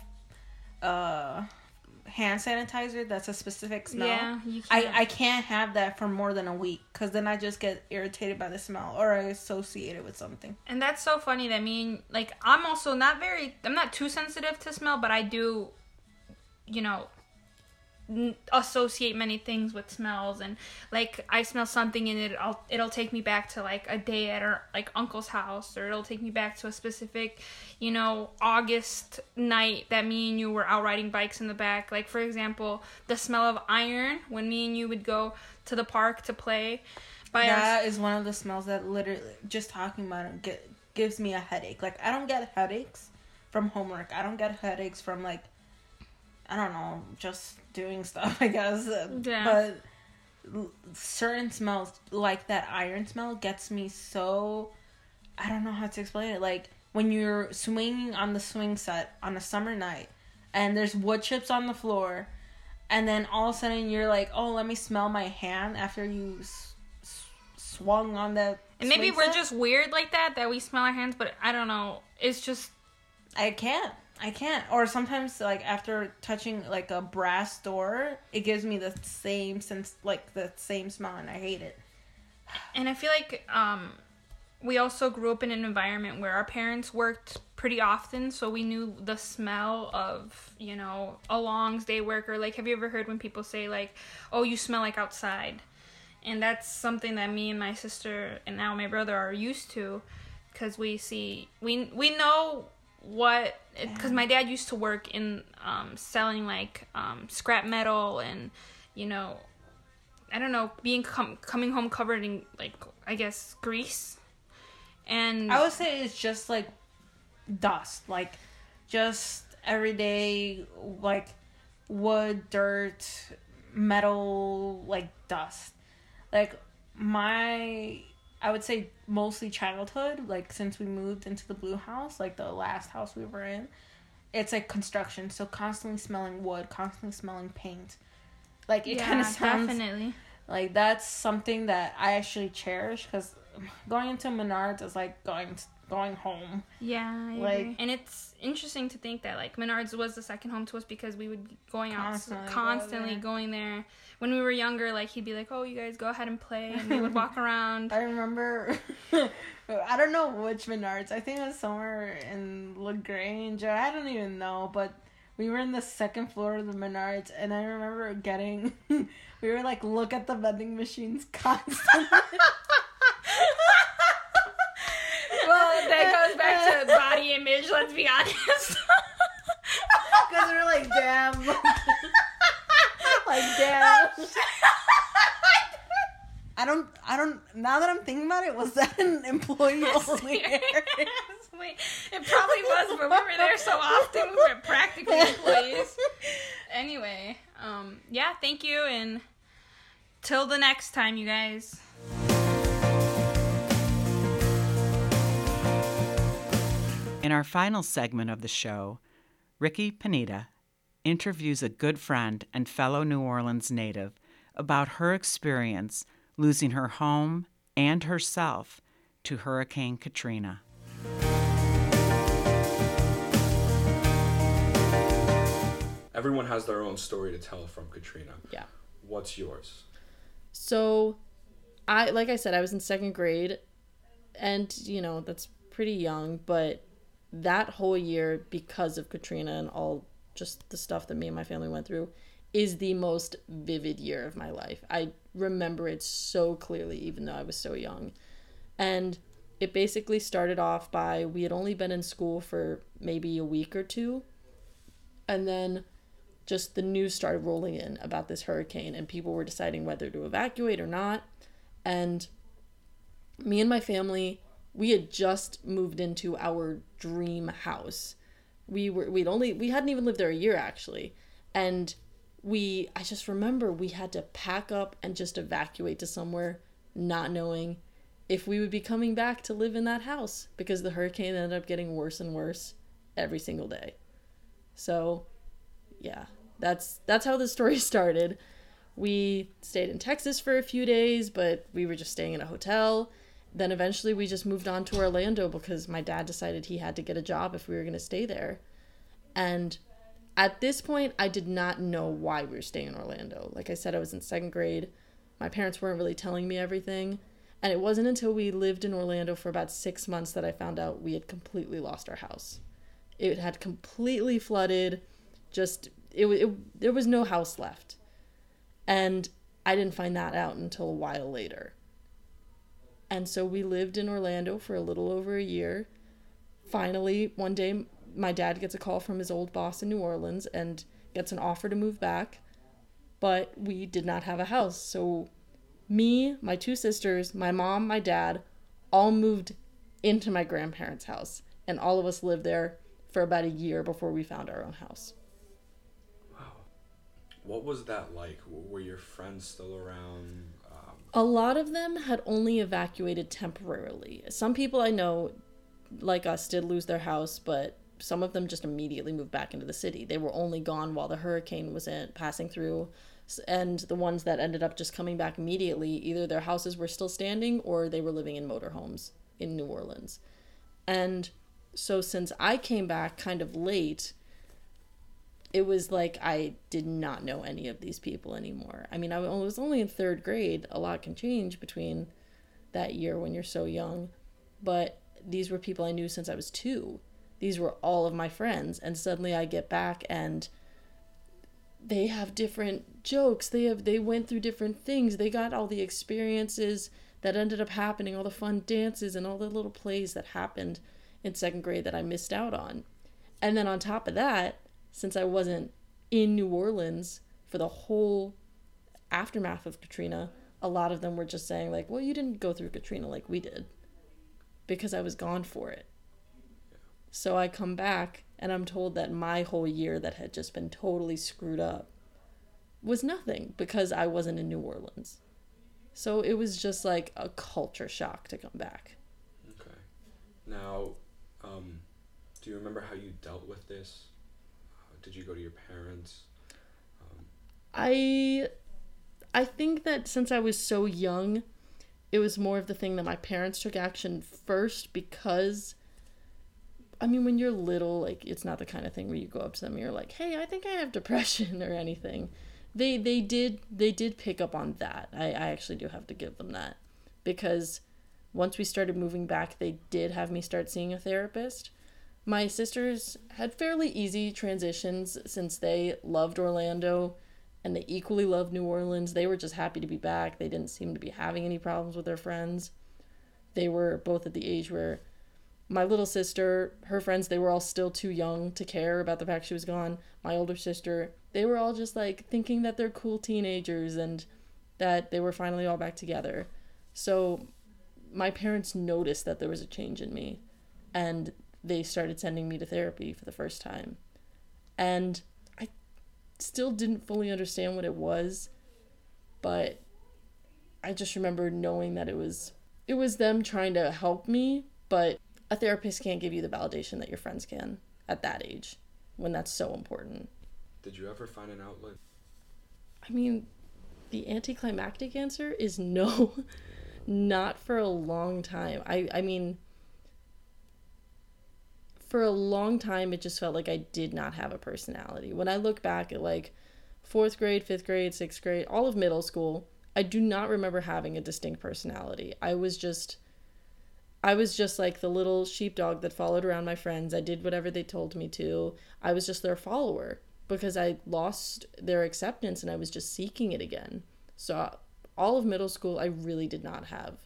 Speaker 9: uh hand sanitizer that's a specific smell.
Speaker 8: Yeah, you
Speaker 9: I
Speaker 8: can't.
Speaker 9: I can't have that for more than a week because then I just get irritated by the smell or I associate it with something.
Speaker 8: and that's so funny that me and like I'm also not very I'm not too sensitive to smell, but I do, you know, associate many things with smells and like I smell something and it I'll, it'll take me back to like a day at our like uncle's house or it'll take me back to a specific you know August night that me and you were out riding bikes in the back like for example the smell of iron when me and you would go to the park to play by our
Speaker 9: That is one of the smells that literally just talking about it gives me a headache. Like I don't get headaches from homework. I don't get headaches from like I don't know, just doing stuff, I guess.
Speaker 8: Yeah.
Speaker 9: But certain smells like that iron smell gets me so I don't know how to explain it. Like when you're swinging on the swing set on a summer night and there's wood chips on the floor and then all of a sudden you're like, "Oh, let me smell my hand after you s- s- swung on that."
Speaker 8: And maybe we're
Speaker 9: set."
Speaker 8: just weird like that, that we smell our hands, but I don't know. It's just
Speaker 9: I can't. I can't. Or sometimes, like after touching like a brass door, it gives me the same sense, like the same smell, and I hate it.
Speaker 8: and I feel like um we also grew up in an environment where our parents worked pretty often, so we knew the smell of, you know, a long day work or like have you ever heard when people say like, "Oh, you smell like outside." And that's something that me and my sister and now my brother are used to cuz we see we we know what because my dad used to work in um, selling like um, scrap metal and you know I don't know being com- coming home covered in like I guess grease and
Speaker 9: I would say it's just like dust, like just everyday like wood, dirt, metal, like dust. Like my I would say mostly childhood, like since we moved into the blue house, like the last house we were in, it's like construction, so constantly smelling wood, constantly smelling paint. Like it
Speaker 8: yeah,
Speaker 9: kind of sounds
Speaker 8: definitely
Speaker 9: like that's something that I actually cherish because going into Menards is like going going home.
Speaker 8: Yeah, I
Speaker 9: Like-
Speaker 8: agree. and it's interesting to think that like Menards was the second home to us because we would be going out
Speaker 9: Constantly
Speaker 8: constantly,
Speaker 9: go there.
Speaker 8: going there. When we were younger, like he'd be like, "Oh, you guys go ahead and play," and we would walk around.
Speaker 9: I remember, I don't know which Menards. I think it was somewhere in Lagrange. I don't even know, but we were in the second floor of the Menards, and I remember getting, we were like look at the vending machines constantly.
Speaker 8: Cringe. Let's be honest.
Speaker 9: Because we're like, damn. like, damn. I don't, I don't, now that I'm thinking about it, was that an employee only
Speaker 8: it probably was, but we were there so often. We were practically employees. Anyway, um, yeah, thank you, and till the next time, you guys.
Speaker 1: In our final segment of the show, Ricky Panetta interviews a good friend and fellow New Orleans native about her experience losing her home and herself to Hurricane Katrina.
Speaker 10: Everyone has their own story to tell from Katrina.
Speaker 11: Yeah.
Speaker 10: What's yours?
Speaker 11: So, I like I said, I was in second grade, and you know that's pretty young. But that whole year, because of Katrina and all just the stuff that me and my family went through, is the most vivid year of my life. I remember it so clearly, even though I was so young, and it basically started off by we had only been in school for maybe a week or two, and then just the news started rolling in about this hurricane and people were deciding whether to evacuate or not. And me and my family we had just moved into our dream house. We were we'd only we hadn't even lived there a year actually. And we i just remember we had to pack up and just evacuate to somewhere not knowing if we would be coming back to live in that house because the hurricane ended up getting worse and worse every single day. So yeah that's that's how the story started. We stayed in texas for a few days but we were just staying in a hotel then eventually we just moved on to orlando because my dad decided he had to get a job if we were going to stay there. And at this point i did not know why we were staying in orlando. Like i said i was in second grade. My parents weren't really telling me everything. And it wasn't until we lived in orlando for about six months that i found out we had completely lost our house. It had completely flooded. Just it, it there was no house left. And i didn't find that out until a while later and so we lived in orlando for a little over a year finally one day my dad gets a call from his old boss in new orleans and gets an offer to move back but we did not have a house so me my two sisters my mom my dad all moved into my grandparents house and all of us lived there for about a year before we found our own house Wow.
Speaker 10: What was that like? Were your friends still around?
Speaker 11: A lot of them had only evacuated temporarily. Some people I know, like us, did lose their house, but some of them just immediately moved back into the city. They were only gone while the hurricane was in, passing through. And the ones that ended up just coming back immediately, either their houses were still standing or they were living in motorhomes in New Orleans. And so since I came back kind of late, it was like I did not know any of these people anymore. I mean, I was only in third grade. A lot can change between that year when you're so young, but these were people I knew since I was two. These were all of my friends, and suddenly I get back and they have different jokes. They have they went through different things. They got all the experiences that ended up happening, all the fun dances and all the little plays that happened in second grade that I missed out on. And then on top of that, since I wasn't in New Orleans for the whole aftermath of Katrina, a lot of them were just saying like, "Well, you didn't go through Katrina like we did." Because I was gone for it. So I come back and I'm told that my whole year that had just been totally screwed up was nothing because I wasn't in New Orleans. So it was just like a culture shock to come back.
Speaker 10: okay. Now, um, do you remember how you dealt with this? Did you go to your parents?
Speaker 11: Um, I I think that since I was so young, it was more of the thing that my parents took action first because I mean when you're little, like it's not the kind of thing where you go up to them and you're like, "Hey, I think I have depression" or anything. They they did they did pick up on that. I, I actually do have to give them that. Because once we started moving back, they did have me start seeing a therapist. My sisters had fairly easy transitions since they loved Orlando and they equally loved New Orleans. They were just happy to be back. They didn't seem to be having any problems with their friends. They were both at the age where my little sister, her friends, they were all still too young to care about the fact she was gone. My older sister, they were all just like thinking that they're cool teenagers and that they were finally all back together. So my parents noticed that there was a change in me and they started sending me to therapy for the first time. And I still didn't fully understand what it was, but I just remember knowing that it was it was them trying to help me, but a therapist can't give you the validation that your friends can at that age when that's so important.
Speaker 10: Did you ever find an outlet?
Speaker 11: I mean, the anticlimactic answer is no. Not for a long time. I I mean for a long time it just felt like I did not have a personality. When I look back at like 4th grade, 5th grade, 6th grade, all of middle school, I do not remember having a distinct personality. I was just I was just like the little sheepdog that followed around my friends. I did whatever they told me to. I was just their follower because I lost their acceptance and I was just seeking it again. So all of middle school I really did not have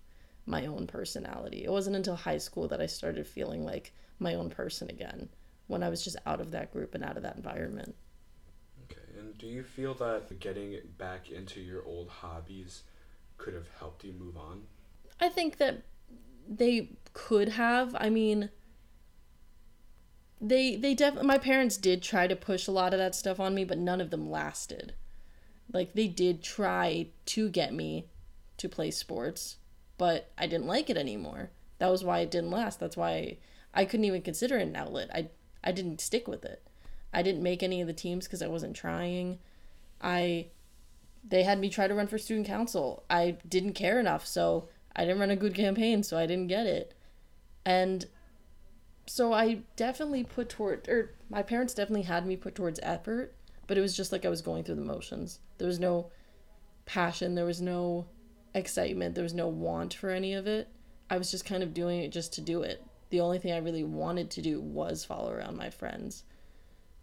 Speaker 11: my own personality. It wasn't until high school that I started feeling like my own person again when I was just out of that group and out of that environment.
Speaker 10: Okay, and do you feel that getting back into your old hobbies could have helped you move on?
Speaker 11: I think that they could have. I mean, they they definitely my parents did try to push a lot of that stuff on me, but none of them lasted. Like they did try to get me to play sports, but I didn't like it anymore. That was why it didn't last. That's why I couldn't even consider it an outlet. I I didn't stick with it. I didn't make any of the teams because I wasn't trying. I they had me try to run for student council. I didn't care enough, so I didn't run a good campaign, so I didn't get it. And so I definitely put toward or my parents definitely had me put towards effort, but it was just like I was going through the motions. There was no passion, there was no excitement, there was no want for any of it. I was just kind of doing it just to do it the only thing I really wanted to do was follow around my friends.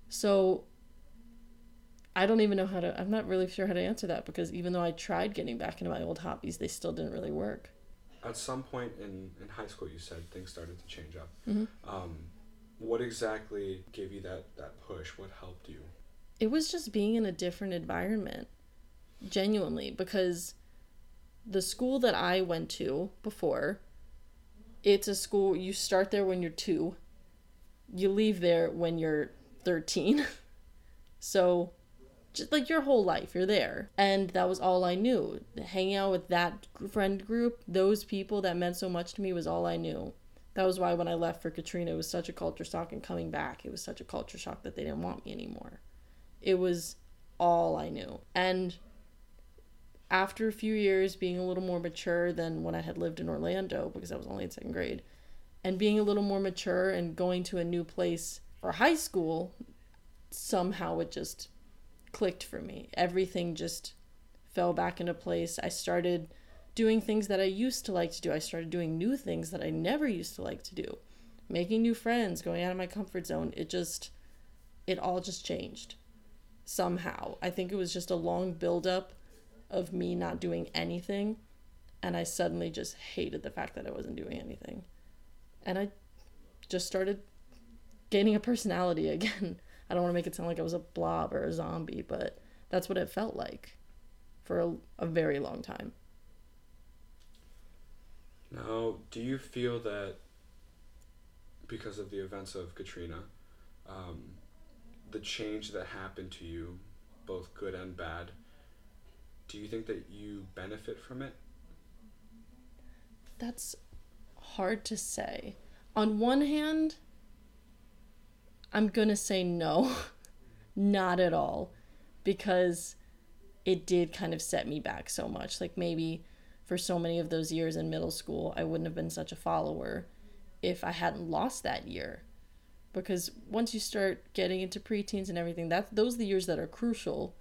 Speaker 11: So I don't even know how to, I'm not really sure how to answer that because even though I tried getting back into my old hobbies, they still didn't really work.
Speaker 10: At some point in, in high school, you said things started to change up.
Speaker 11: Mm-hmm.
Speaker 10: Um, what exactly gave you that, that push? What helped you?
Speaker 11: It was just being in a different environment, genuinely, because the school that I went to before it's a school you start there when you're two. You leave there when you're 13 so just like your whole life you're there. And that was all i knew. Hanging out with that friend group those people that meant so much to me was all i knew. That was why when i left for katrina it was such a culture shock and coming back it was such a culture shock that they didn't want me anymore. It was all i knew. And after a few years being a little more mature than when I had lived in Orlando because I was only in second grade, and being a little more mature and going to a new place for high school, somehow it just clicked for me. Everything just fell back into place. I started doing things that I used to like to do. I started doing new things that I never used to like to do. Making new friends, going out of my comfort zone. It just it all just changed somehow. I think it was just a long build up of me not doing anything and I suddenly just hated the fact that I wasn't doing anything. And I just started gaining a personality again. I don't want to make it sound like I was a blob or a zombie, but that's what it felt like for a, a very long time.
Speaker 10: Now, do you feel that because of the events of Katrina, um, the change that happened to you, both good and bad, do you think that you benefit from it?
Speaker 11: That's hard to say. On one hand, I'm going to say no, not at all, because it did kind of set me back so much. Like maybe for so many of those years in middle school, I wouldn't have been such a follower if I hadn't lost that year. Because once you start getting into preteens and everything, that those are the years that are crucial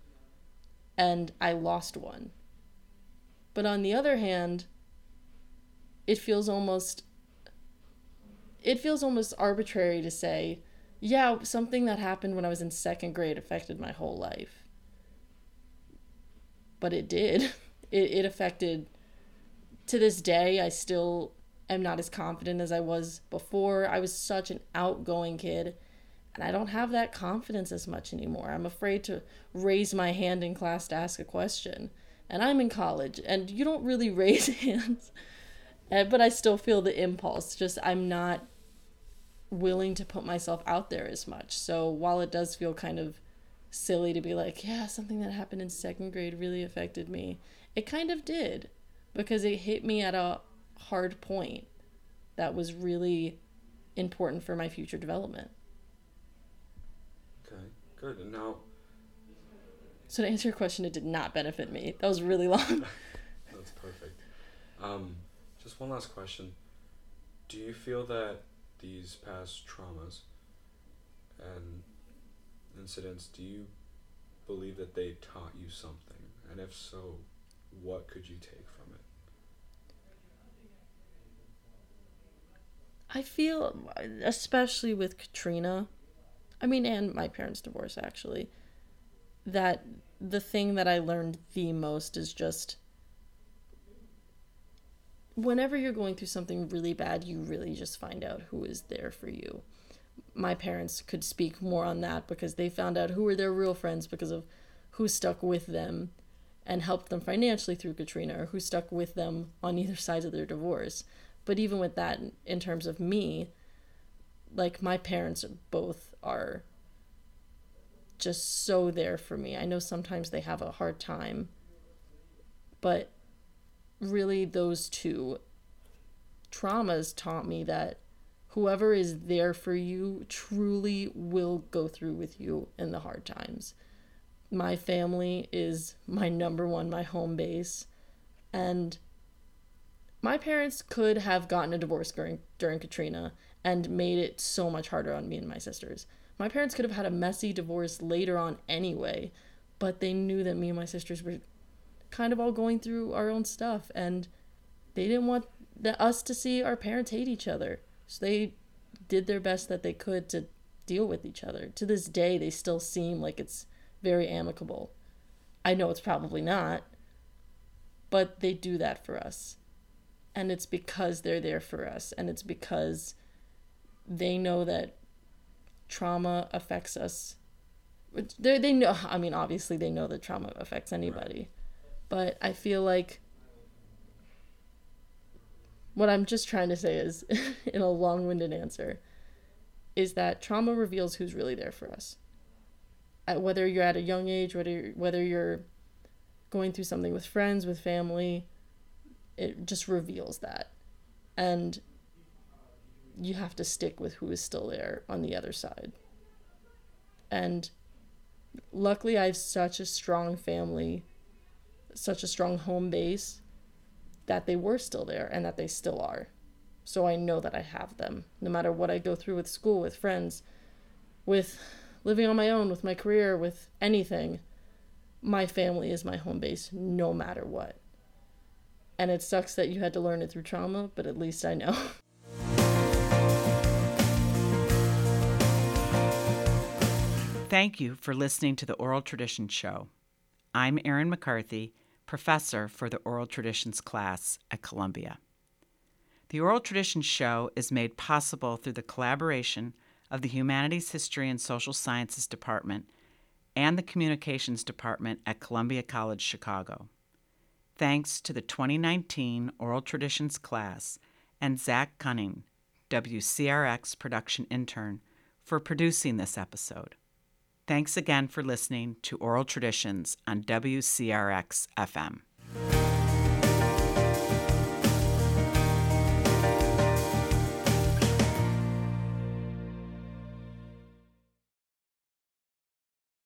Speaker 11: and I lost one. But on the other hand, it feels almost it feels almost arbitrary to say, yeah, something that happened when I was in second grade affected my whole life. But it did. It it affected to this day I still am not as confident as I was before. I was such an outgoing kid, and I don't have that confidence as much anymore. I'm afraid to raise my hand in class to ask a question. And I'm in college, and you don't really raise hands. Uh, but I still feel the impulse. Just I'm not willing to put myself out there as much. So while it does feel kind of silly to be like, yeah, something that happened in second grade really affected me, it kind of did because it hit me at a hard point that was really important for my future development.
Speaker 10: Good. And now,
Speaker 11: So to answer your question, it did not benefit me. That was really long.
Speaker 10: that's perfect. Um, just one last question. Do you feel that these past traumas and incidents, do you believe that they taught you something? And if so, what could you take from it?
Speaker 11: I feel, especially with Katrina, I mean, and my parents' divorce actually, that the thing that I learned the most is just whenever you're going through something really bad, you really just find out who is there for you. My parents could speak more on that because they found out who were their real friends because of who stuck with them and helped them financially through Katrina or who stuck with them on either side of their divorce. But even with that, in terms of me, like my parents both are just so there for me. I know sometimes they have a hard time, but really those two traumas taught me that whoever is there for you truly will go through with you in the hard times. My family is my number one, my home base. And my parents could have gotten a divorce during, during Katrina and made it so much harder on me and my sisters. My parents could have had a messy divorce later on anyway, but they knew that me and my sisters were kind of all going through our own stuff and they didn't want the, us to see our parents hate each other. So they did their best that they could to deal with each other. To this day, they still seem like it's very amicable. I know it's probably not, but they do that for us. And it's because they're there for us. And it's because they know that trauma affects us. They they know. I mean, obviously, they know that trauma affects anybody, but I feel like what I'm just trying to say is, in a long-winded answer, is that trauma reveals who's really there for us. At, whether you're at a young age, whether whether you're going through something with friends, with family, it just reveals that, and you have to stick with who is still there on the other side. And luckily, I have such a strong family, such a strong home base that they were still there and that they still are. So I know that I have them. No matter what I go through with school, with friends, with living on my own, with my career, with anything, my family is my home base no matter what. And it sucks that you had to learn it through trauma, but at least I know.
Speaker 1: Thank you for listening to the Oral Traditions Show. I'm Erin McCarthy, professor for the Oral Traditions class at Columbia. The Oral Traditions Show is made possible through the collaboration of the Humanities, History, and Social Sciences Department and the Communications Department at Columbia College Chicago. Thanks to the 2019 Oral Traditions class and Zach Cunning, WCRX production intern, for producing this episode. Thanks again for listening to Oral Traditions on WCRX FM.